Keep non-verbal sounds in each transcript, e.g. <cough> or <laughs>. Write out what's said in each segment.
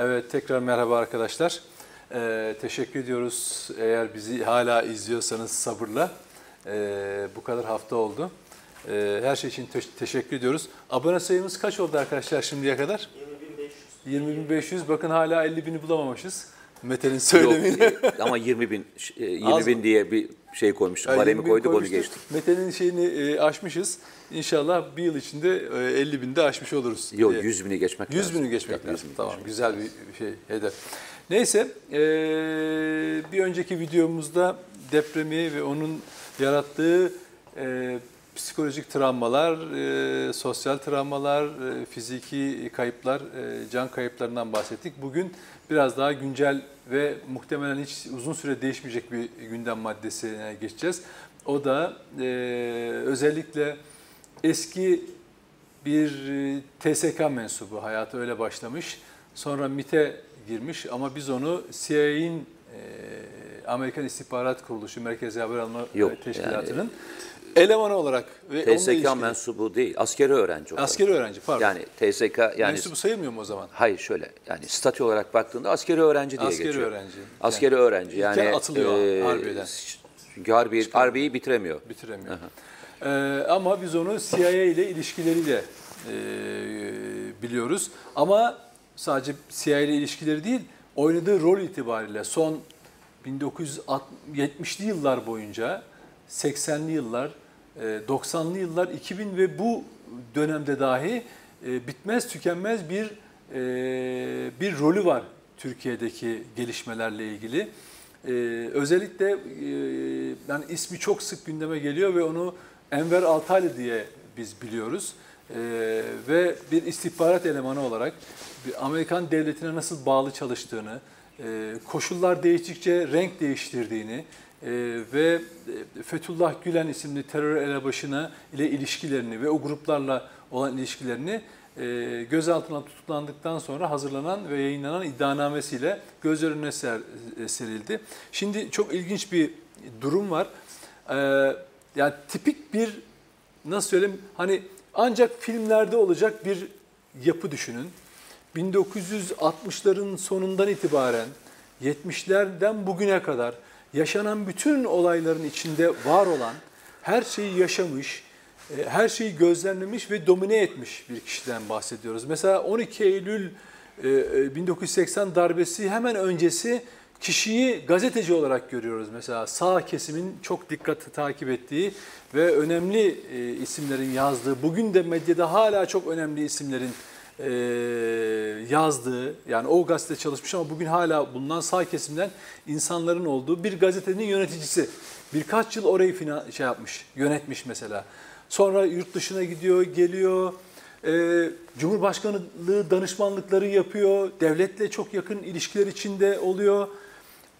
Evet tekrar merhaba arkadaşlar. Ee, teşekkür ediyoruz eğer bizi hala izliyorsanız sabırla. Ee, bu kadar hafta oldu. Ee, her şey için te- teşekkür ediyoruz. Abone sayımız kaç oldu arkadaşlar şimdiye kadar? 20.500. Bakın hala 50.000'i bulamamışız. Mete'nin söylemiyle. Yok, e, ama 20 bin, e, 20 Az bin diye bir şey koymuştuk. Yani Baremi 20.000 koyduk onu koymuştuk. geçtik. Mete'nin şeyini e, aşmışız. İnşallah bir yıl içinde e, 50 binde aşmış oluruz. Yok diye. 100 bini geçmek 100 lazım. bini geçmek 100 lazım. bini Tamam geçmek güzel bir şey hedef. Neyse e, bir önceki videomuzda depremi ve onun yarattığı e, psikolojik travmalar, e, sosyal travmalar, e, fiziki kayıplar, e, can kayıplarından bahsettik. Bugün biraz daha güncel ve muhtemelen hiç uzun süre değişmeyecek bir gündem maddesine geçeceğiz. O da e, özellikle eski bir e, TSK mensubu, hayatı öyle başlamış. Sonra MIT'e girmiş ama biz onu CIA'in Amerikan İstihbarat Kuruluşu Merkezi Haber Alma Yok, e, Teşkilatı'nın elemanı olarak ve TSK mensubu değil, askeri öğrenci olarak. askeri öğrenci pardon. Yani TSK yani mensubu sayılmıyor mu o zaman? hayır şöyle yani statü olarak baktığında askeri öğrenci diye Askeri geçiyor. öğrenci. Askeri öğrenci İlken yani atılıyor harbiden. Çünkü harbi, harbiyi bitiremiyor. bitiremiyor. Ee, ama biz onu CIA ile ilişkileriyle e, biliyoruz. Ama sadece CIA ile ilişkileri değil, oynadığı rol itibariyle son 1970'li yıllar boyunca 80'li yıllar, e, 90'lı yıllar, 2000 ve bu dönemde dahi e, bitmez tükenmez bir e, bir rolü var Türkiye'deki gelişmelerle ilgili. Ee, özellikle e, yani ismi çok sık gündeme geliyor ve onu Enver Altaylı diye biz biliyoruz. Ee, ve bir istihbarat elemanı olarak bir Amerikan devletine nasıl bağlı çalıştığını, e, koşullar değiştikçe renk değiştirdiğini e, ve Fethullah Gülen isimli terör elebaşına ile ilişkilerini ve o gruplarla olan ilişkilerini e, gözaltına tutuklandıktan sonra hazırlanan ve yayınlanan iddianamesiyle göz önüne ser, e, serildi. Şimdi çok ilginç bir durum var. E, yani tipik bir nasıl söyleyeyim hani ancak filmlerde olacak bir yapı düşünün. 1960'ların sonundan itibaren 70'lerden bugüne kadar yaşanan bütün olayların içinde var olan her şeyi yaşamış, e, her şeyi gözlemlemiş ve domine etmiş bir kişiden bahsediyoruz. Mesela 12 Eylül e, e, 1980 darbesi hemen öncesi kişiyi gazeteci olarak görüyoruz. Mesela sağ kesimin çok dikkatli takip ettiği ve önemli e, isimlerin yazdığı, bugün de medyada hala çok önemli isimlerin e, yazdığı, yani o gazete çalışmış ama bugün hala bulunan sağ kesimden insanların olduğu bir gazetenin yöneticisi. Birkaç yıl orayı fina, şey yapmış, yönetmiş mesela. Sonra yurt dışına gidiyor, geliyor. Ee, Cumhurbaşkanlığı danışmanlıkları yapıyor. Devletle çok yakın ilişkiler içinde oluyor.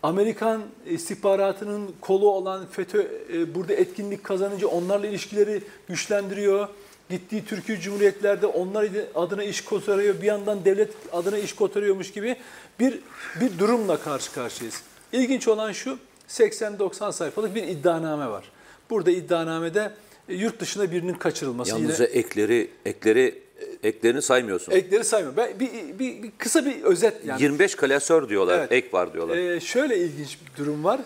Amerikan istihbaratının kolu olan FETÖ e, burada etkinlik kazanınca onlarla ilişkileri güçlendiriyor. Gittiği Türkiye Cumhuriyetlerde onlar adına iş kotarıyor. Bir yandan devlet adına iş kotarıyormuş gibi bir bir durumla karşı karşıyayız. İlginç olan şu 80-90 sayfalık bir iddianame var. Burada iddianamede e, yurt dışına birinin kaçırılması Yalnız yine ekleri ekleri eklerini saymıyorsun. ekleri saymıyorum. Ben bir, bir, bir kısa bir özet yani. 25 klasör diyorlar, Evet. ek var diyorlar. Ee, şöyle ilginç bir durum var.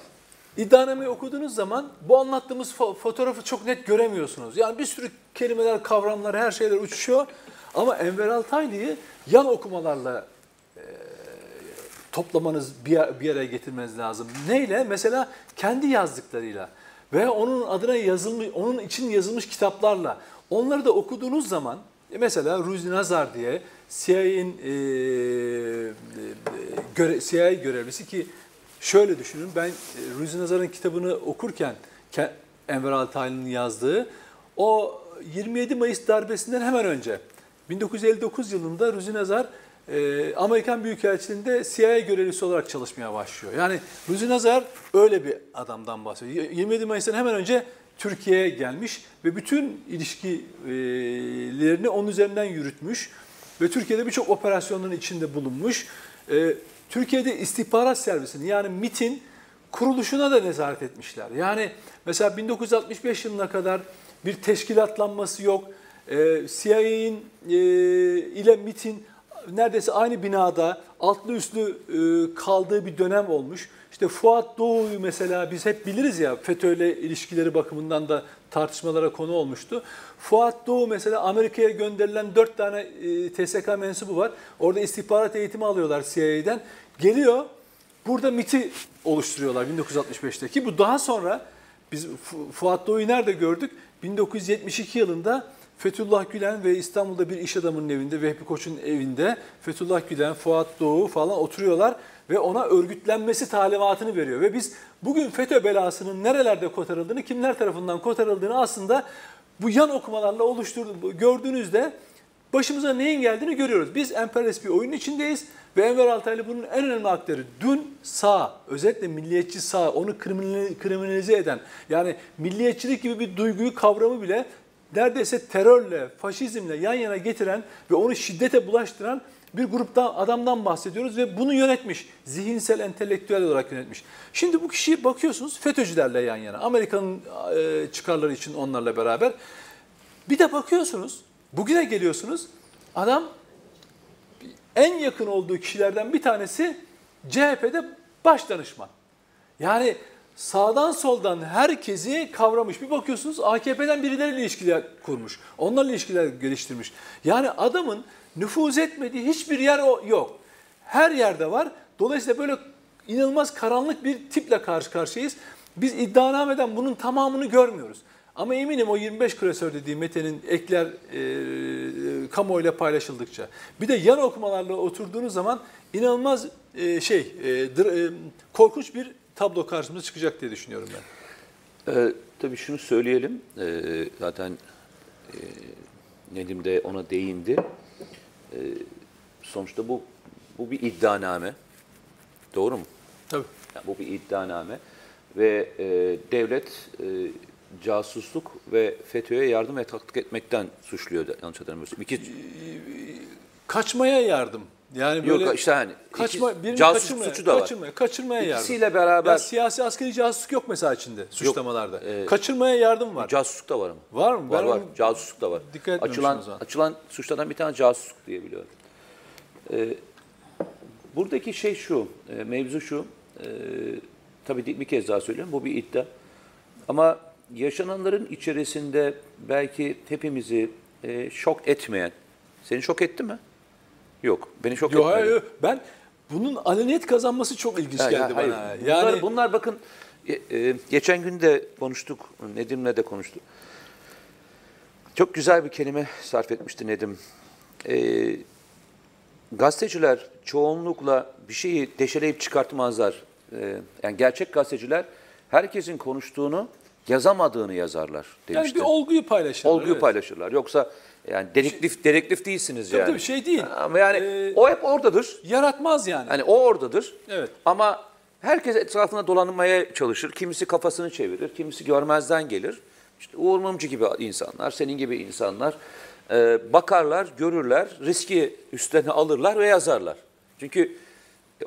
İddianameyi okuduğunuz zaman bu anlattığımız fo- fotoğrafı çok net göremiyorsunuz. Yani bir sürü kelimeler, kavramlar, her şeyler uçuşuyor. Ama Enver Altaylı'yı yan okumalarla e, toplamanız, bir, bir araya getirmeniz lazım. Neyle? Mesela kendi yazdıklarıyla veya onun adına yazılmış, onun için yazılmış kitaplarla. Onları da okuduğunuz zaman e, mesela Ruzi Nazar diye CIA'nin e, e, göre, CIA görevlisi ki şöyle düşünün ben e, Ruzi Nazar'ın kitabını okurken Ke- Enver Altaylı'nın yazdığı o 27 Mayıs darbesinden hemen önce 1959 yılında Ruzi Nazar e, Amerikan Büyükelçiliğinde CIA görevlisi olarak çalışmaya başlıyor. Yani Ruzi Nazar öyle bir adamdan bahsediyor. 27 Mayıs'tan hemen önce Türkiye'ye gelmiş ve bütün ilişkilerini onun üzerinden yürütmüş ve Türkiye'de birçok operasyonların içinde bulunmuş. E, Türkiye'de istihbarat servisini yani MIT'in kuruluşuna da nezaret etmişler. Yani mesela 1965 yılına kadar bir teşkilatlanması yok. Ee, CIA'in e, ile MIT'in neredeyse aynı binada altlı üstlü e, kaldığı bir dönem olmuş. İşte Fuat Doğu'yu mesela biz hep biliriz ya FETÖ'yle ilişkileri bakımından da tartışmalara konu olmuştu. Fuat Doğu mesela Amerika'ya gönderilen dört tane e, TSK mensubu var. Orada istihbarat eğitimi alıyorlar CIA'den. Geliyor burada MIT'i oluşturuyorlar 1965'teki. Bu daha sonra biz Fu- Fuat Doğu'yu nerede gördük? 1972 yılında Fethullah Gülen ve İstanbul'da bir iş adamının evinde, Vehbi Koç'un evinde Fethullah Gülen, Fuat Doğu falan oturuyorlar ve ona örgütlenmesi talimatını veriyor. Ve biz bugün FETÖ belasının nerelerde kotarıldığını, kimler tarafından kotarıldığını aslında bu yan okumalarla oluşturdu, gördüğünüzde başımıza neyin geldiğini görüyoruz. Biz emperyalist bir oyunun içindeyiz ve Enver Altaylı bunun en önemli aktörü. Dün sağ, özellikle milliyetçi sağ, onu kriminali- kriminalize eden, yani milliyetçilik gibi bir duyguyu, kavramı bile neredeyse terörle, faşizmle yan yana getiren ve onu şiddete bulaştıran bir gruptan, adamdan bahsediyoruz ve bunu yönetmiş. Zihinsel, entelektüel olarak yönetmiş. Şimdi bu kişiyi bakıyorsunuz FETÖ'cülerle yan yana. Amerika'nın e, çıkarları için onlarla beraber. Bir de bakıyorsunuz, bugüne geliyorsunuz, adam en yakın olduğu kişilerden bir tanesi CHP'de baş danışman. Yani sağdan soldan herkesi kavramış. Bir bakıyorsunuz AKP'den birileriyle ilişkiler kurmuş. Onlarla ilişkiler geliştirmiş. Yani adamın nüfuz etmediği hiçbir yer yok. Her yerde var. Dolayısıyla böyle inanılmaz karanlık bir tiple karşı karşıyayız. Biz iddianameden bunun tamamını görmüyoruz. Ama eminim o 25 klasör dediği Mete'nin ekler e, kamuoyuyla paylaşıldıkça. Bir de yan okumalarla oturduğunuz zaman inanılmaz e, şey e, dr- e, korkunç bir tablo karşımıza çıkacak diye düşünüyorum ben. Ee, tabii şunu söyleyelim. Ee, zaten e, Nedim de ona değindi. Ee, sonuçta bu bu bir iddianame. Doğru mu? Tabii. Yani bu bir iddianame ve e, devlet e, casusluk ve FETÖ'ye yardım ve taktik etmekten suçluyor yanlış hatırlamıyorsam. İki, Kaçmaya yardım. Yani böyle yok işte hani kaçma, iki, casusluk kaçırmaya, suçu da var. Kaçırmaya, kaçırmaya yardım. İkisiyle beraber Ya siyasi askeri casusluk yok mesela içinde suçlamalarda. e, kaçırmaya yardım var. casusluk da var ama. Var mı? Var Ben var. onu Casusluk da var. dikkat açılan, o zaman. açılan suçlardan bir tane casusluk diye biliyorum. Ee, buradaki şey şu, e, mevzu şu. E, tabii bir kez daha söylüyorum, bu bir iddia. Ama yaşananların içerisinde belki hepimizi e, şok etmeyen, seni şok etti mi? Yok, beni şok Yok, etmedi. hayır, yok. ben bunun aleniyet kazanması çok ilginç Ha, geldi ya, hayır. bana. Bunlar, Yani bunlar bakın e, e, geçen gün de konuştuk, Nedim'le de konuştuk. Çok güzel bir kelime sarf etmişti Nedim. E, gazeteciler çoğunlukla bir şeyi deşeleyip çıkartmazlar. E, yani gerçek gazeteciler herkesin konuştuğunu yazamadığını yazarlar yani demişti. bir olguyu paylaşırlar. Olguyu evet. paylaşırlar. Yoksa yani dedektif dedektif değilsiniz Tabii yani. tabii, şey değil. Ama yani Ee, o hep oradadır. Yaratmaz yani. Hani o oradadır. Evet. Ama herkes etrafına dolanmaya çalışır. Kimisi kafasını çevirir, kimisi görmezden gelir. İşte Uğur Mumcu gibi insanlar, senin gibi insanlar e, bakarlar, görürler, riski üstlerine alırlar ve yazarlar. Çünkü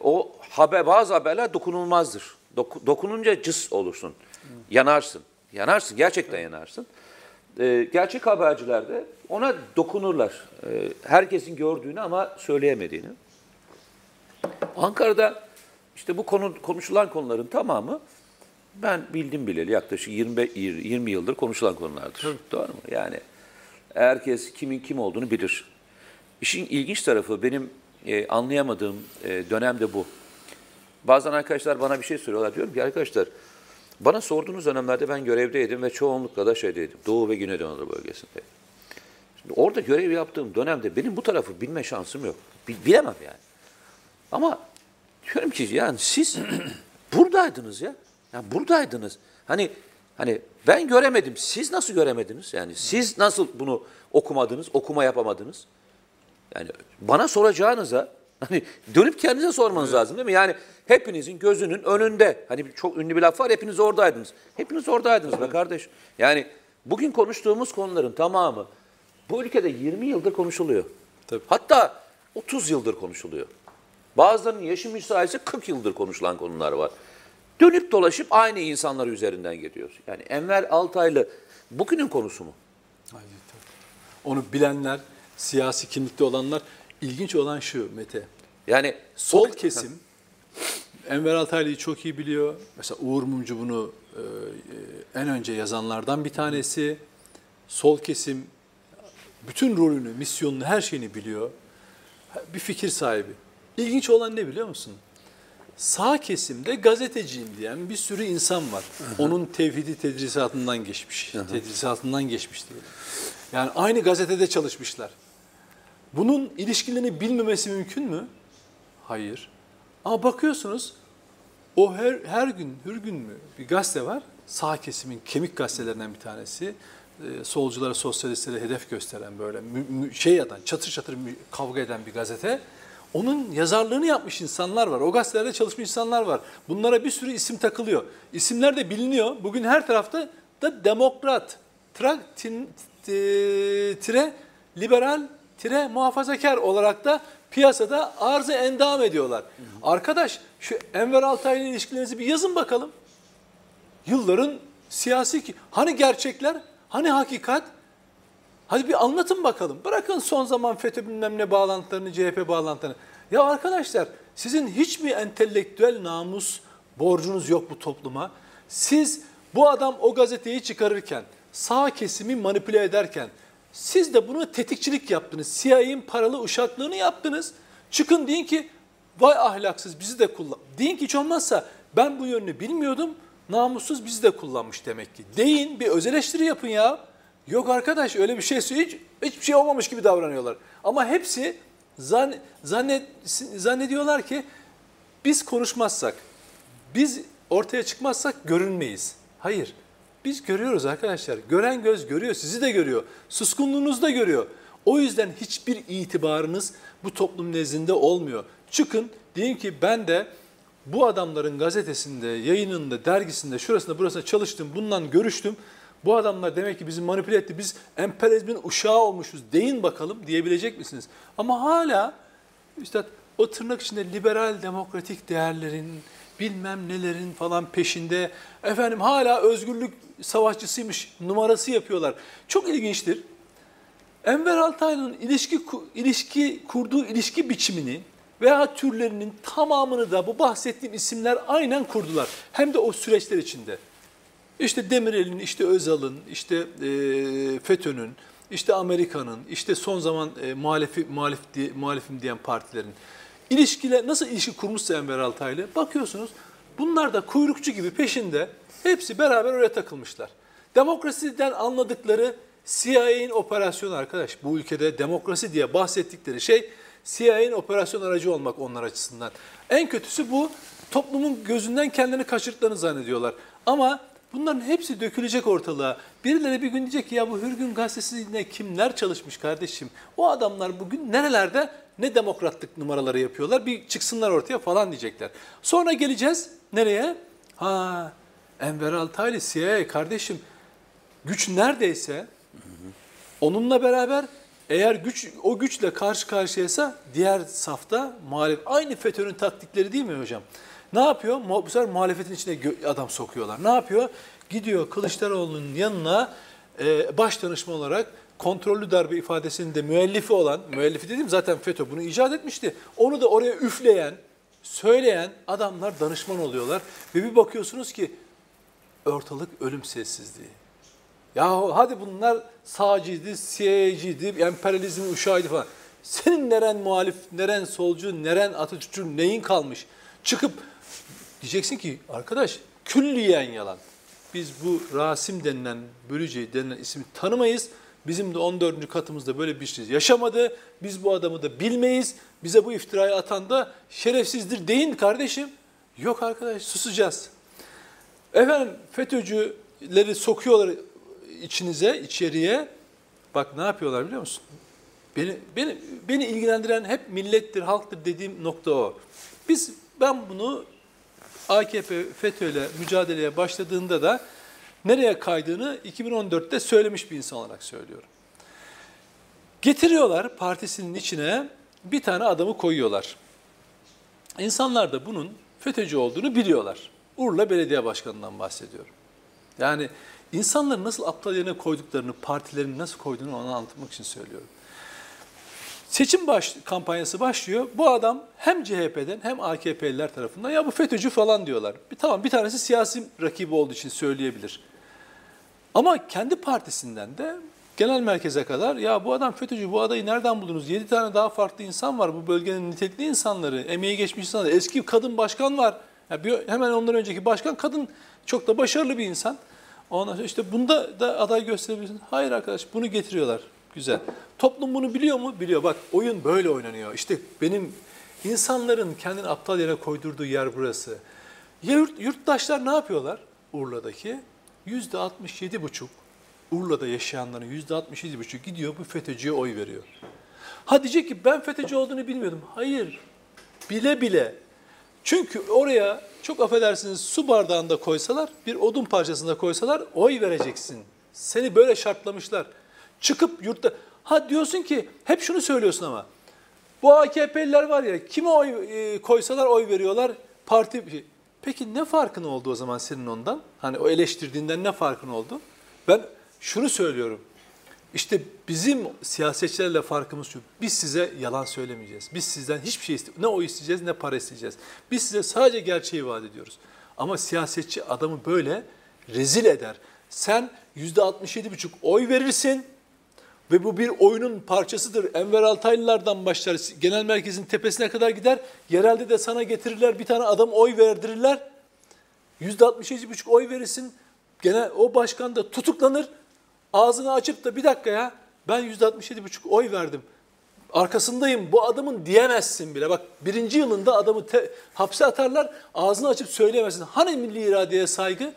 o haber bazı haberler dokunulmazdır. Doku- dokununca cıs olursun. Yanarsın. Yanarsın, gerçekten yanarsın. E, gerçek haberciler de ona dokunurlar. E, herkesin gördüğünü ama söyleyemediğini. Ankara'da işte bu konu konuşulan konuların tamamı ben bildim bileli yaklaşık 20 20 yıldır konuşulan konulardır. Doğru mu? Yani herkes kimin kim olduğunu bilir. İşin ilginç tarafı benim e, anlayamadığım e, dönemde bu. Bazen arkadaşlar bana bir şey soruyorlar. Diyorum ki arkadaşlar bana sorduğunuz dönemlerde ben görevdeydim ve çoğunlukla da şeydeydim. Doğu ve Güneydoğu Anadolu bölgesindeydim. Şimdi orada görev yaptığım dönemde benim bu tarafı bilme şansım yok. Bi- Bilemem yani. Ama diyorum ki yani siz <clears throat> buradaydınız ya. Yani buradaydınız. Hani hani ben göremedim. Siz nasıl göremediniz? Yani siz nasıl bunu okumadınız, okuma yapamadınız? Yani bana soracağınıza hani dönüp kendinize sormanız lazım değil mi? Yani hepinizin gözünün önünde. Hani çok ünlü bir laf var. Hepiniz oradaydınız. Hepiniz oradaydınız be kardeş. Yani bugün konuştuğumuz konuların tamamı bu ülkede 20 yıldır konuşuluyor. Tabii. Hatta 30 yıldır konuşuluyor. Bazılarının yaşı müsaitse 40 yıldır konuşulan konular var. Dönüp dolaşıp aynı insanlar üzerinden gidiyoruz. Yani Enver Altaylı bugünün konusu mu? Hayır, tabii. Onu bilenler, siyasi kimlikte olanlar ilginç olan şu Mete. Yani Sol kesim, Enver Altaylı'yı çok iyi biliyor. Mesela Uğur Mumcu bunu e, e, en önce yazanlardan bir tanesi. Sol kesim bütün rolünü, misyonunu, her şeyini biliyor. Bir fikir sahibi. İlginç olan ne biliyor musun? Sağ kesimde gazeteciyim diyen bir sürü insan var. Onun tevhidi tedrisatından geçmiş. Tedrisatından geçmiş diyelim. Yani aynı gazetede çalışmışlar. Bunun ilişkilerini bilmemesi mümkün mü? Hayır. Ama bakıyorsunuz o her, her gün, her gün mü bir gazete var. Sağ kesimin kemik gazetelerinden bir tanesi. Ee, solculara, sosyalistlere hedef gösteren böyle şey atan, çatır çatır kavga eden bir gazete. Onun yazarlığını yapmış insanlar var. O gazetelerde çalışmış insanlar var. Bunlara bir sürü isim takılıyor. İsimler de biliniyor. Bugün her tarafta da demokrat, tra, tin, tire, liberal, tire, muhafazakar olarak da piyasada arzı endam ediyorlar. Arkadaş şu Enver Altay ile ilişkilerinizi bir yazın bakalım. Yılların siyasi ki hani gerçekler, hani hakikat? Hadi bir anlatın bakalım. Bırakın son zaman FETÖ bilmem ne bağlantılarını, CHP bağlantılarını. Ya arkadaşlar sizin hiç mi entelektüel namus borcunuz yok bu topluma? Siz bu adam o gazeteyi çıkarırken, sağ kesimi manipüle ederken siz de bunu tetikçilik yaptınız. CIA'in paralı uşaklığını yaptınız. Çıkın deyin ki vay ahlaksız bizi de kullan. Deyin ki hiç olmazsa ben bu yönünü bilmiyordum. Namussuz bizi de kullanmış demek ki. Deyin bir öz eleştiri yapın ya. Yok arkadaş öyle bir şey hiç, hiçbir şey olmamış gibi davranıyorlar. Ama hepsi zan, zannet, zannediyorlar ki biz konuşmazsak, biz ortaya çıkmazsak görünmeyiz. Hayır. Biz görüyoruz arkadaşlar. Gören göz görüyor, sizi de görüyor. Suskunluğunuzu da görüyor. O yüzden hiçbir itibarınız bu toplum nezdinde olmuyor. Çıkın deyin ki ben de bu adamların gazetesinde, yayınında, dergisinde, şurasında burasında çalıştım, bundan görüştüm. Bu adamlar demek ki bizi manipüle etti, biz emperyalizmin uşağı olmuşuz deyin bakalım diyebilecek misiniz? Ama hala işte o tırnak içinde liberal demokratik değerlerin, bilmem nelerin falan peşinde efendim hala özgürlük savaşçısıymış numarası yapıyorlar. Çok ilginçtir. Enver Altaylı'nın ilişki ilişki kurduğu ilişki biçimini veya türlerinin tamamını da bu bahsettiğim isimler aynen kurdular. Hem de o süreçler içinde. İşte Demirel'in, işte Özal'ın, işte e, FETÖ'nün, işte Amerika'nın, işte son zaman e, muhalifi, muhalif diye, diyen partilerin ilişkiler nasıl ilişki kurmuşsa Enver Altaylı bakıyorsunuz bunlar da kuyrukçu gibi peşinde hepsi beraber oraya takılmışlar. Demokrasiden anladıkları CIA'nin operasyonu arkadaş. Bu ülkede demokrasi diye bahsettikleri şey CIA'nin operasyon aracı olmak onlar açısından. En kötüsü bu toplumun gözünden kendini kaçırtlarını zannediyorlar. Ama bunların hepsi dökülecek ortalığa. Birileri bir gün diyecek ki ya bu Hürgün gazetesinde kimler çalışmış kardeşim? O adamlar bugün nerelerde ne demokratlık numaraları yapıyorlar bir çıksınlar ortaya falan diyecekler. Sonra geleceğiz nereye? Ha Enver Altaylı CIA kardeşim güç neredeyse onunla beraber eğer güç o güçle karşı karşıyaysa diğer safta muhalif aynı FETÖ'nün taktikleri değil mi hocam? Ne yapıyor? Bu sefer muhalefetin içine adam sokuyorlar. Ne yapıyor? Gidiyor Kılıçdaroğlu'nun yanına e, baş danışma olarak kontrollü darbe ifadesinin de müellifi olan, müellifi dedim zaten FETÖ bunu icat etmişti. Onu da oraya üfleyen, söyleyen adamlar danışman oluyorlar. Ve bir bakıyorsunuz ki ortalık ölüm sessizliği. Ya hadi bunlar sağcıydı, CIA'ciydi, emperyalizmin uşağıydı falan. Senin neren muhalif, neren solcu, neren Atatürkçü, neyin kalmış? Çıkıp diyeceksin ki arkadaş külliyen yalan. Biz bu Rasim denilen, Bölüce denilen ismi tanımayız. Bizim de 14. katımızda böyle bir şey yaşamadı. Biz bu adamı da bilmeyiz. Bize bu iftirayı atan da şerefsizdir deyin kardeşim. Yok arkadaş susacağız. Efendim FETÖ'cüleri sokuyorlar içinize, içeriye. Bak ne yapıyorlar biliyor musun? Beni, beni, beni ilgilendiren hep millettir, halktır dediğim nokta o. Biz ben bunu AKP FETÖ ile mücadeleye başladığında da nereye kaydığını 2014'te söylemiş bir insan olarak söylüyorum. Getiriyorlar partisinin içine bir tane adamı koyuyorlar. İnsanlar da bunun FETÖ'cü olduğunu biliyorlar. Urla Belediye Başkanı'ndan bahsediyorum. Yani insanları nasıl aptal yerine koyduklarını, partilerini nasıl koyduğunu onu anlatmak için söylüyorum. Seçim baş, kampanyası başlıyor. Bu adam hem CHP'den hem AKP'liler tarafından ya bu FETÖ'cü falan diyorlar. Bir, tamam bir tanesi siyasi rakibi olduğu için söyleyebilir. Ama kendi partisinden de genel merkeze kadar ya bu adam FETÖ'cü bu adayı nereden buldunuz? 7 tane daha farklı insan var bu bölgenin nitelikli insanları, emeği geçmiş insanlar. Eski kadın başkan var. Ya bir, hemen ondan önceki başkan kadın çok da başarılı bir insan. Ondan sonra işte bunda da aday gösterebilirsin. Hayır arkadaş bunu getiriyorlar. Güzel. Toplum bunu biliyor mu? Biliyor. Bak oyun böyle oynanıyor. İşte benim insanların kendini aptal yere koydurduğu yer burası. Yurt, yurttaşlar ne yapıyorlar? Urla'daki yüzde 67 buçuk Urla'da yaşayanların yüzde 67 buçuk gidiyor bu FETÖ'cüye oy veriyor. Ha diyecek ki ben FETÖ'cü olduğunu bilmiyordum. Hayır. Bile bile. Çünkü oraya çok affedersiniz su bardağında koysalar, bir odun parçasında koysalar oy vereceksin. Seni böyle şartlamışlar. Çıkıp yurtta... Ha diyorsun ki hep şunu söylüyorsun ama. Bu AKP'liler var ya kime oy e, koysalar oy veriyorlar. Parti Peki ne farkın oldu o zaman senin ondan? Hani o eleştirdiğinden ne farkın oldu? Ben şunu söylüyorum. İşte bizim siyasetçilerle farkımız şu. Biz size yalan söylemeyeceğiz. Biz sizden hiçbir şey istemiyoruz. Ne oy isteyeceğiz ne para isteyeceğiz. Biz size sadece gerçeği vaat ediyoruz. Ama siyasetçi adamı böyle rezil eder. Sen %67,5 oy verirsin ve bu bir oyunun parçasıdır. Enver Altaylılardan başlar, genel merkezin tepesine kadar gider. Yerelde de sana getirirler, bir tane adam oy verdirirler. %67,5 oy verirsin. Gene o başkan da tutuklanır. Ağzını açıp da bir dakika ya ben %67,5 oy verdim. Arkasındayım bu adamın diyemezsin bile. Bak birinci yılında adamı te, hapse atarlar ağzını açıp söyleyemezsin. Hani milli iradeye saygı?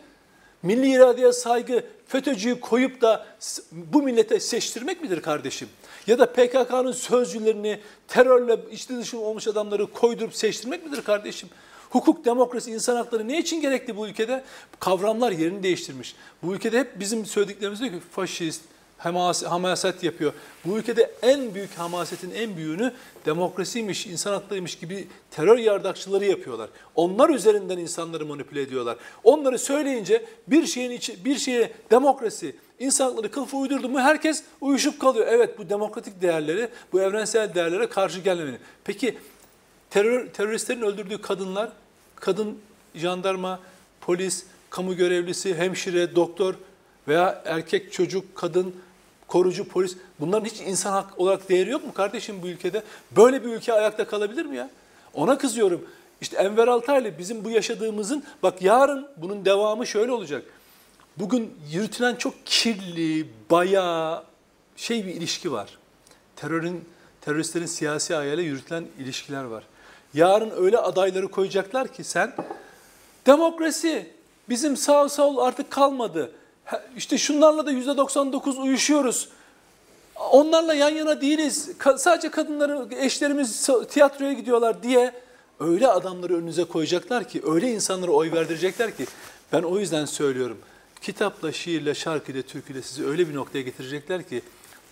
Milli iradeye saygı FETÖ'cüyü koyup da bu millete seçtirmek midir kardeşim? Ya da PKK'nın sözcülerini terörle içli dışı olmuş adamları koydurup seçtirmek midir kardeşim? Hukuk, demokrasi, insan hakları ne için gerekli bu ülkede? Kavramlar yerini değiştirmiş. Bu ülkede hep bizim söylediklerimiz diyor ki faşist, hamaset yapıyor. Bu ülkede en büyük hamasetin en büyüğünü demokrasiymiş, insan haklarıymış gibi terör yardakçıları yapıyorlar. Onlar üzerinden insanları manipüle ediyorlar. Onları söyleyince bir şeyin içi, bir şeye demokrasi, insan hakları kılıfı uydurdu mu herkes uyuşup kalıyor. Evet bu demokratik değerleri, bu evrensel değerlere karşı gelmemeli. Peki terör, teröristlerin öldürdüğü kadınlar, kadın jandarma, polis, kamu görevlisi, hemşire, doktor veya erkek, çocuk, kadın, korucu, polis bunların hiç insan hak olarak değeri yok mu kardeşim bu ülkede? Böyle bir ülke ayakta kalabilir mi ya? Ona kızıyorum. İşte Enver Altaylı bizim bu yaşadığımızın bak yarın bunun devamı şöyle olacak. Bugün yürütülen çok kirli, bayağı şey bir ilişki var. Terörün teröristlerin siyasi ayağıyla yürütülen ilişkiler var. Yarın öyle adayları koyacaklar ki sen demokrasi bizim sağ sol artık kalmadı. İşte şunlarla da yüzde 99 uyuşuyoruz. Onlarla yan yana değiliz. sadece kadınları, eşlerimiz tiyatroya gidiyorlar diye öyle adamları önünüze koyacaklar ki, öyle insanlara oy verdirecekler ki ben o yüzden söylüyorum. Kitapla, şiirle, şarkıyla, türküyle sizi öyle bir noktaya getirecekler ki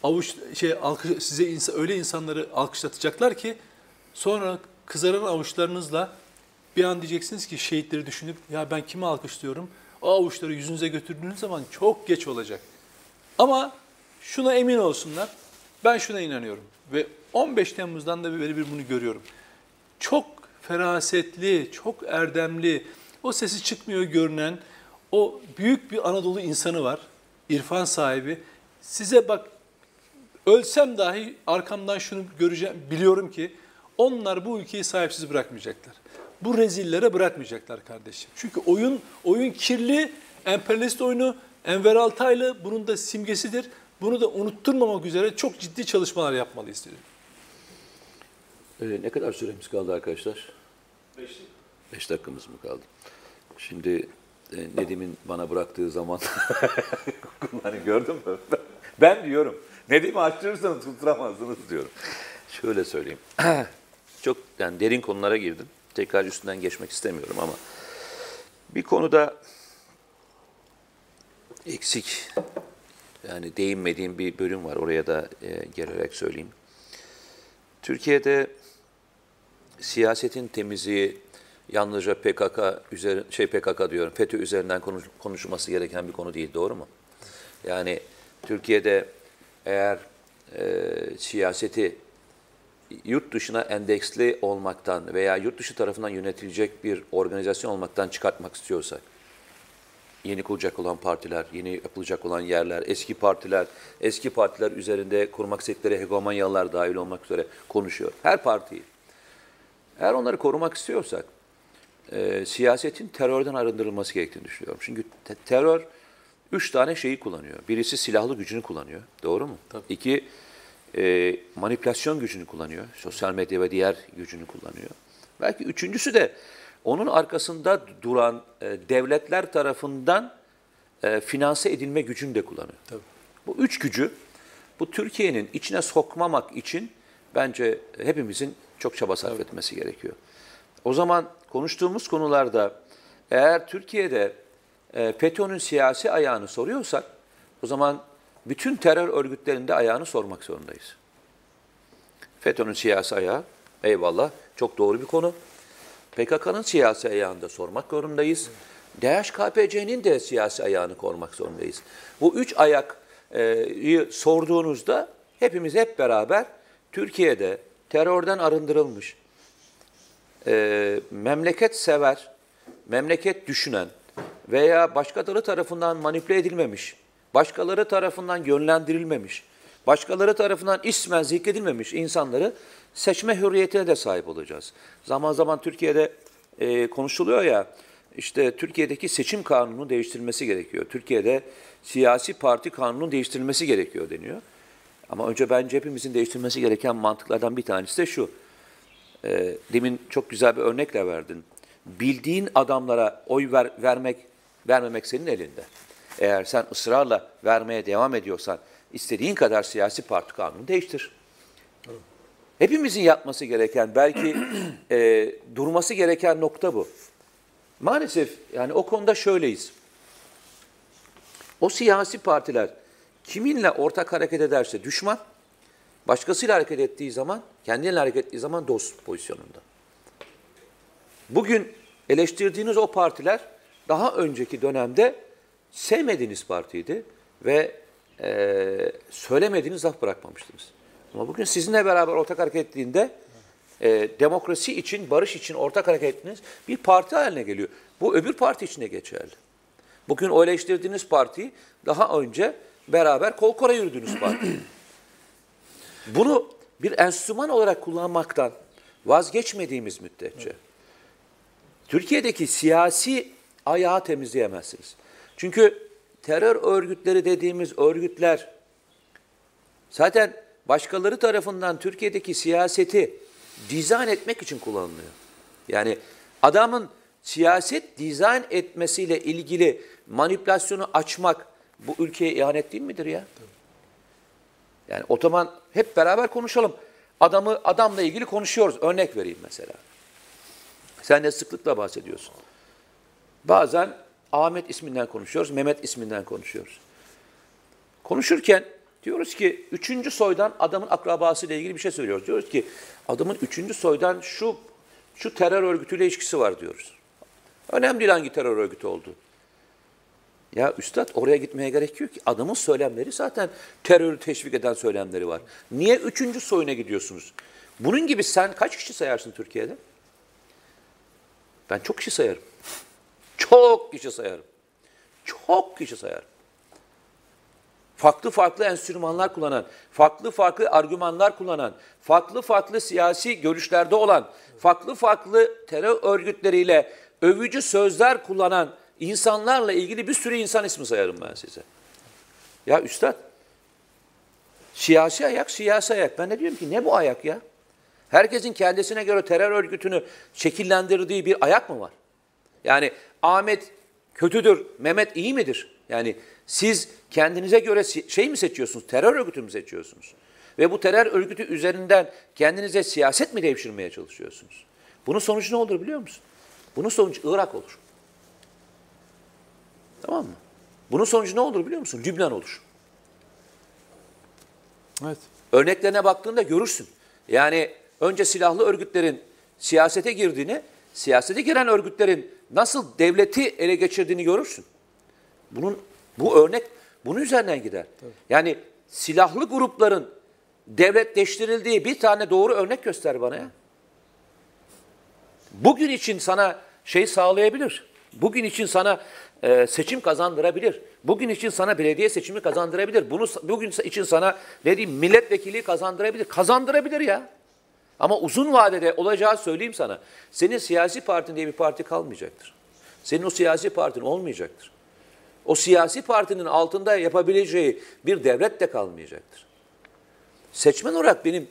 avuç şey alkış, size insan, öyle insanları alkışlatacaklar ki sonra kızaran avuçlarınızla bir an diyeceksiniz ki şehitleri düşünüp ya ben kimi alkışlıyorum? O avuçları yüzünüze götürdüğünüz zaman çok geç olacak. Ama şuna emin olsunlar. Ben şuna inanıyorum ve 15 Temmuz'dan da beri bunu görüyorum. Çok ferasetli, çok erdemli, o sesi çıkmıyor görünen o büyük bir Anadolu insanı var. İrfan sahibi. Size bak ölsem dahi arkamdan şunu göreceğim, biliyorum ki onlar bu ülkeyi sahipsiz bırakmayacaklar. Bu rezillere bırakmayacaklar kardeşim. Çünkü oyun oyun kirli, emperyalist oyunu, Enver Altaylı bunun da simgesidir. Bunu da unutturmamak üzere çok ciddi çalışmalar yapmalıyız diyorum. Ee, ne kadar süremiz kaldı arkadaşlar? Beş. Beş dakikamız mı kaldı? Şimdi e, Nedim'in bana bıraktığı zaman <laughs> bunları gördün mü? Ben diyorum. Nedim'i açtırırsanız tutturamazsınız diyorum. Şöyle söyleyeyim. <clears throat> Çok yani derin konulara girdim. Tekrar üstünden geçmek istemiyorum ama bir konuda eksik yani değinmediğim bir bölüm var. Oraya da e, gelerek söyleyeyim. Türkiye'de siyasetin temizliği yalnızca PKK üzeri, şey PKK diyorum FETÖ üzerinden konuş, konuşulması gereken bir konu değil. Doğru mu? Yani Türkiye'de eğer e, siyaseti yurt dışına endeksli olmaktan veya yurt dışı tarafından yönetilecek bir organizasyon olmaktan çıkartmak istiyorsak, yeni kuracak olan partiler, yeni yapılacak olan yerler, eski partiler, eski partiler üzerinde kurmak istedikleri hegemonyalar dahil olmak üzere konuşuyor. Her partiyi. Eğer onları korumak istiyorsak, e, siyasetin terörden arındırılması gerektiğini düşünüyorum. Çünkü te- terör üç tane şeyi kullanıyor. Birisi silahlı gücünü kullanıyor. Doğru mu? Tabii. İki, e, manipülasyon gücünü kullanıyor. Sosyal medya ve diğer gücünü kullanıyor. Belki üçüncüsü de onun arkasında duran e, devletler tarafından e, finanse edilme gücünü de kullanıyor. Tabii. Bu üç gücü bu Türkiye'nin içine sokmamak için bence hepimizin çok çaba sarf etmesi gerekiyor. O zaman konuştuğumuz konularda eğer Türkiye'de e, FETÖ'nün siyasi ayağını soruyorsak o zaman bütün terör örgütlerinde ayağını sormak zorundayız. FETÖ'nün siyasi ayağı eyvallah çok doğru bir konu. PKK'nın siyasi ayağını da sormak zorundayız. DHKPC'nin de siyasi ayağını korumak zorundayız. Bu üç ayakı sorduğunuzda hepimiz hep beraber Türkiye'de terörden arındırılmış, e, memleket sever, memleket düşünen veya başkaları tarafından manipüle edilmemiş, başkaları tarafından yönlendirilmemiş, başkaları tarafından ismen zikredilmemiş insanları seçme hürriyetine de sahip olacağız. Zaman zaman Türkiye'de e, konuşuluyor ya, işte Türkiye'deki seçim kanunu değiştirilmesi gerekiyor. Türkiye'de siyasi parti kanunun değiştirilmesi gerekiyor deniyor. Ama önce bence hepimizin değiştirmesi gereken mantıklardan bir tanesi de şu. E, demin çok güzel bir örnekle verdin. Bildiğin adamlara oy ver, vermek, vermemek senin elinde. Eğer sen ısrarla vermeye devam ediyorsan istediğin kadar siyasi parti kanunu değiştir. Hepimizin yapması gereken, belki <clears throat> e, durması gereken nokta bu. Maalesef yani o konuda şöyleyiz. O siyasi partiler kiminle ortak hareket ederse düşman, başkasıyla hareket ettiği zaman, kendiyle hareket ettiği zaman dost pozisyonunda. Bugün eleştirdiğiniz o partiler daha önceki dönemde sevmediğiniz partiydi ve e, söylemediğiniz laf bırakmamıştınız. Ama bugün sizinle beraber ortak hareket ettiğinde e, demokrasi için, barış için ortak hareket ettiğiniz bir parti haline geliyor. Bu öbür parti için de geçerli. Bugün o eleştirdiğiniz parti daha önce beraber kol kola yürüdüğünüz parti. <clears throat> Bunu bir enstrüman olarak kullanmaktan vazgeçmediğimiz müddetçe Türkiye'deki siyasi ayağı temizleyemezsiniz. Çünkü terör örgütleri dediğimiz örgütler zaten başkaları tarafından Türkiye'deki siyaseti dizayn etmek için kullanılıyor. Yani adamın siyaset dizayn etmesiyle ilgili manipülasyonu açmak bu ülkeye ihanet değil midir ya? Yani o zaman hep beraber konuşalım. Adamı adamla ilgili konuşuyoruz. Örnek vereyim mesela. Sen de sıklıkla bahsediyorsun. Bazen Ahmet isminden konuşuyoruz, Mehmet isminden konuşuyoruz. Konuşurken diyoruz ki üçüncü soydan adamın akrabasıyla ilgili bir şey söylüyoruz. Diyoruz ki adamın üçüncü soydan şu şu terör örgütüyle ilişkisi var diyoruz. Önemli değil hangi terör örgütü olduğu. Ya üstad oraya gitmeye gerek yok ki. Adamın söylemleri zaten terörü teşvik eden söylemleri var. Niye üçüncü soyuna gidiyorsunuz? Bunun gibi sen kaç kişi sayarsın Türkiye'de? Ben çok kişi sayarım. Çok kişi sayarım. Çok kişi sayarım. Farklı farklı enstrümanlar kullanan, farklı farklı argümanlar kullanan, farklı farklı siyasi görüşlerde olan, farklı farklı terör örgütleriyle övücü sözler kullanan insanlarla ilgili bir sürü insan ismi sayarım ben size. Ya üstad, siyasi ayak, siyasi ayak. Ben de diyorum ki ne bu ayak ya? Herkesin kendisine göre terör örgütünü şekillendirdiği bir ayak mı var? Yani Ahmet kötüdür, Mehmet iyi midir? Yani siz kendinize göre şey mi seçiyorsunuz, terör örgütü mü seçiyorsunuz? Ve bu terör örgütü üzerinden kendinize siyaset mi devşirmeye çalışıyorsunuz? Bunun sonucu ne olur biliyor musun? Bunun sonucu Irak olur. Tamam mı? Bunun sonucu ne olur biliyor musun? Lübnan olur. Evet. Örneklerine baktığında görürsün. Yani önce silahlı örgütlerin siyasete girdiğini, siyasete giren örgütlerin nasıl devleti ele geçirdiğini görürsün. Bunun bu örnek bunun üzerinden gider. Yani silahlı grupların devletleştirildiği bir tane doğru örnek göster bana ya. Bugün için sana şey sağlayabilir. Bugün için sana e, seçim kazandırabilir. Bugün için sana belediye seçimi kazandırabilir. Bunu bugün için sana ne diyeyim milletvekili kazandırabilir. Kazandırabilir ya. Ama uzun vadede olacağı söyleyeyim sana. Senin siyasi partin diye bir parti kalmayacaktır. Senin o siyasi partin olmayacaktır. O siyasi partinin altında yapabileceği bir devlet de kalmayacaktır. Seçmen olarak benim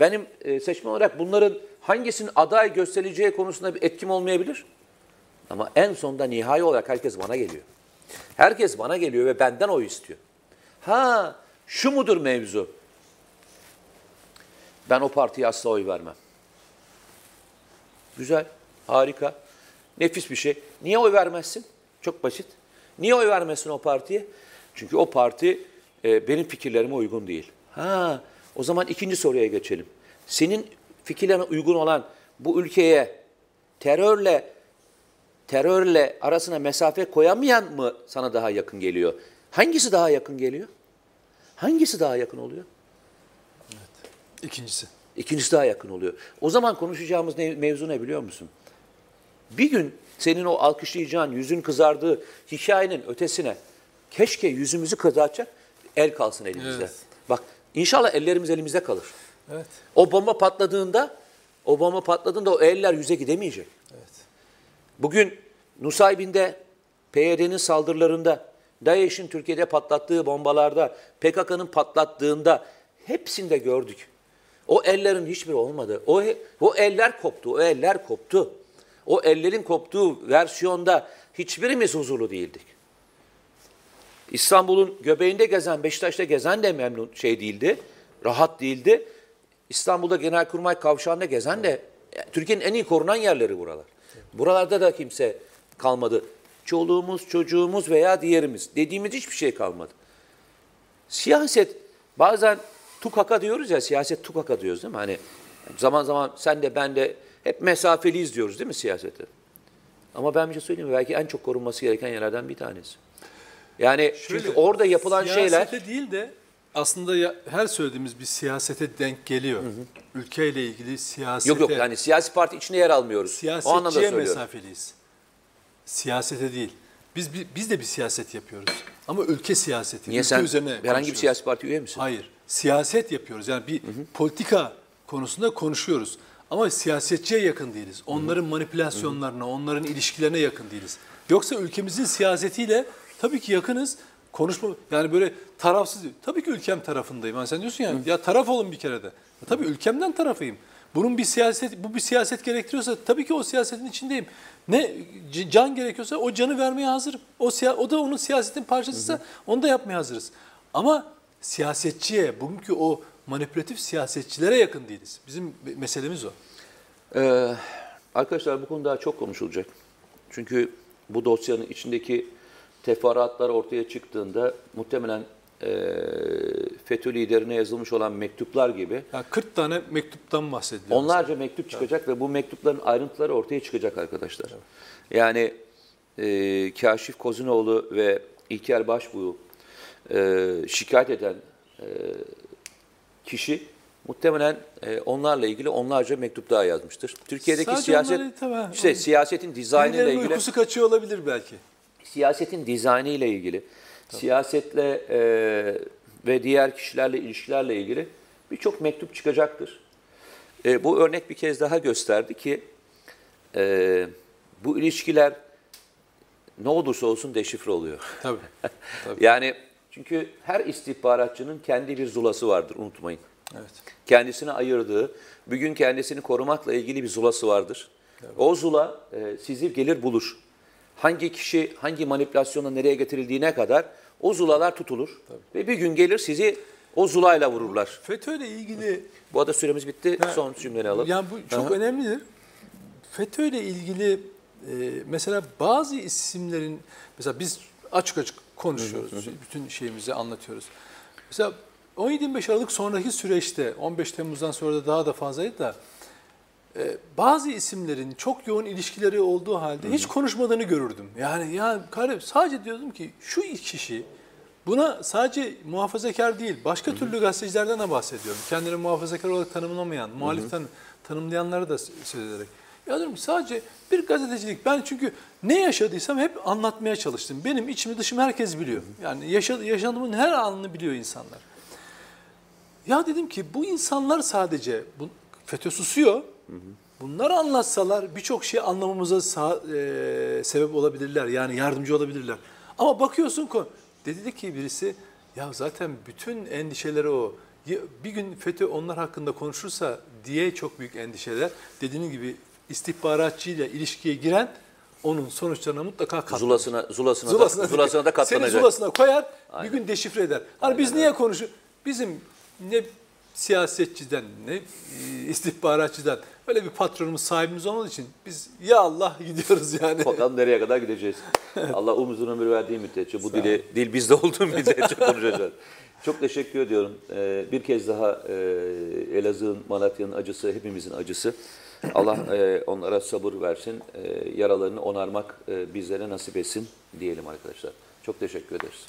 benim e, seçmen olarak bunların hangisinin aday gösterileceği konusunda bir etkim olmayabilir. Ama en sonunda nihai olarak herkes bana geliyor. Herkes bana geliyor ve benden oy istiyor. Ha şu mudur mevzu? Ben o partiye asla oy vermem. Güzel, harika, nefis bir şey. Niye oy vermezsin? Çok basit. Niye oy vermezsin o partiye? Çünkü o parti e, benim fikirlerime uygun değil. Ha, o zaman ikinci soruya geçelim. Senin fikirlerine uygun olan bu ülkeye terörle terörle arasına mesafe koyamayan mı sana daha yakın geliyor? Hangisi daha yakın geliyor? Hangisi daha yakın oluyor? İkincisi. İkincisi daha yakın oluyor. O zaman konuşacağımız ne, mevzu ne biliyor musun? Bir gün senin o alkışlayacağın, yüzün kızardığı hikayenin ötesine keşke yüzümüzü kızartacak el kalsın elimizde. Evet. Bak inşallah ellerimiz elimizde kalır. Evet. O bomba patladığında, o bomba patladığında o eller yüze gidemeyecek. Evet. Bugün Nusaybin'de, PYD'nin saldırılarında, DAEŞ'in Türkiye'de patlattığı bombalarda, PKK'nın patlattığında hepsinde gördük. O ellerin hiçbiri olmadı. O, o eller koptu, o eller koptu. O ellerin koptuğu versiyonda hiçbirimiz huzurlu değildik. İstanbul'un göbeğinde gezen, Beşiktaş'ta gezen de memnun şey değildi, rahat değildi. İstanbul'da Genelkurmay Kavşağı'nda gezen de Türkiye'nin en iyi korunan yerleri buralar. Buralarda da kimse kalmadı. Çoluğumuz, çocuğumuz veya diğerimiz dediğimiz hiçbir şey kalmadı. Siyaset bazen tukaka diyoruz ya siyaset tukaka diyoruz değil mi? Hani zaman zaman sen de ben de hep mesafeliyiz diyoruz değil mi siyasete? Ama ben bir şey söyleyeyim mi? Belki en çok korunması gereken yerlerden bir tanesi. Yani çünkü Şöyle, orada yapılan şeyler değil de aslında ya- her söylediğimiz bir siyasete denk geliyor. Ülkeyle ilgili siyasete. yok yok yani siyasi parti içinde yer almıyoruz. o anlamda Siyasetçiye söylüyorum. mesafeliyiz. Siyasete değil. Biz, biz de bir siyaset yapıyoruz. Ama ülke siyaseti. Niye ülke sen üzerine herhangi bir siyasi parti üye misin? Hayır. Siyaset yapıyoruz. Yani bir politika konusunda konuşuyoruz. Ama siyasetçiye yakın değiliz. Onların manipülasyonlarına, onların ilişkilerine yakın değiliz. Yoksa ülkemizin siyasetiyle tabii ki yakınız. Konuşma yani böyle tarafsız. Tabii ki ülkem tarafındayım. Yani sen diyorsun ya ya taraf olun bir kere de. Ya tabii ülkemden tarafıyım. Bunun bir siyaset bu bir siyaset gerektiriyorsa tabii ki o siyasetin içindeyim. Ne can gerekiyorsa o canı vermeye hazırım. O o da onun siyasetin parçasıysa onu da yapmaya hazırız. Ama siyasetçiye, bugünkü o manipülatif siyasetçilere yakın değiliz. Bizim meselemiz o. Ee, arkadaşlar bu konu daha çok konuşulacak. Çünkü bu dosyanın içindeki teferruatlar ortaya çıktığında muhtemelen e, FETÖ liderine yazılmış olan mektuplar gibi Yani 40 tane mektuptan bahsediliyor. onlarca mektup çıkacak ve bu mektupların ayrıntıları ortaya çıkacak arkadaşlar. Yani e, Kaşif Kozinoğlu ve İlker Başbuğ'u e, şikayet eden e, kişi muhtemelen e, onlarla ilgili onlarca mektup daha yazmıştır. Türkiye'deki Sadece siyaset onları tabii, işte onu- siyasetin dizaynı ile Birilerinin ilgili uykusu kaçıyor olabilir belki. siyasetin dizaynı ile ilgili, siyasetle e, ve diğer kişilerle ilişkilerle ilgili birçok mektup çıkacaktır. E, bu örnek bir kez daha gösterdi ki e, bu ilişkiler ne olursa olsun deşifre oluyor. Tabii. <laughs> Tabii. Yani çünkü her istihbaratçının kendi bir zulası vardır unutmayın. Evet. Kendisine ayırdığı, bugün kendisini korumakla ilgili bir zulası vardır. O zula e, sizi gelir bulur. Hangi kişi hangi manipülasyonla nereye getirildiğine kadar o zulalar tutulur. Ve bir gün gelir sizi o zulayla vururlar. FETÖ ile ilgili Bu arada süremiz bitti. Ha, Son cümleni alalım. Yani bu çok Aha. önemlidir. FETÖ ile ilgili e, mesela bazı isimlerin mesela biz açık açık konuşuyoruz. Bütün şeyimizi anlatıyoruz. Mesela 17-25 Aralık sonraki süreçte 15 Temmuz'dan sonra da daha da fazlaydı da e, bazı isimlerin çok yoğun ilişkileri olduğu halde hiç konuşmadığını görürdüm. Yani ya kardeşim sadece diyordum ki şu kişi Buna sadece muhafazakar değil, başka türlü gazetecilerden de bahsediyorum. Kendini muhafazakar olarak tanımlamayan, muhalif tanı- tanımlayanları da söz ederek. Ya diyorum ki sadece bir gazetecilik. Ben çünkü ne yaşadıysam hep anlatmaya çalıştım. Benim içimi dışımı herkes biliyor. Yani yaşa, yaşadığımın her anını biliyor insanlar. Ya dedim ki bu insanlar sadece bu, FETÖ susuyor. Bunları anlatsalar birçok şey anlamamıza sağ- e, sebep olabilirler. Yani yardımcı olabilirler. Ama bakıyorsun ko dedi ki birisi ya zaten bütün endişeleri o. Bir gün FETÖ onlar hakkında konuşursa diye çok büyük endişeler. Dediğin gibi istihbaratçıyla ilişkiye giren onun sonuçlarına mutlaka katlanır. Zulasına, zulasına, Zulasına, da, zulasına da katlanacak. Seni zulasına koyar, bir gün deşifre eder. Hani biz niye konuşuyoruz? Bizim ne siyasetçiden ne e, istihbaratçıdan öyle bir patronumuz sahibimiz olmadığı için biz ya Allah <laughs> gidiyoruz yani. Bakalım nereye kadar gideceğiz. <laughs> Allah umuzun ömür verdiği müddetçe bu dili, dil bizde olduğu <laughs> müddetçe konuşacağız. Çok teşekkür ediyorum. Ee, bir kez daha e, Elazığ'ın, Malatya'nın acısı hepimizin acısı. Allah e, onlara sabır versin. E, yaralarını onarmak e, bizlere nasip etsin diyelim arkadaşlar. Çok teşekkür ederiz.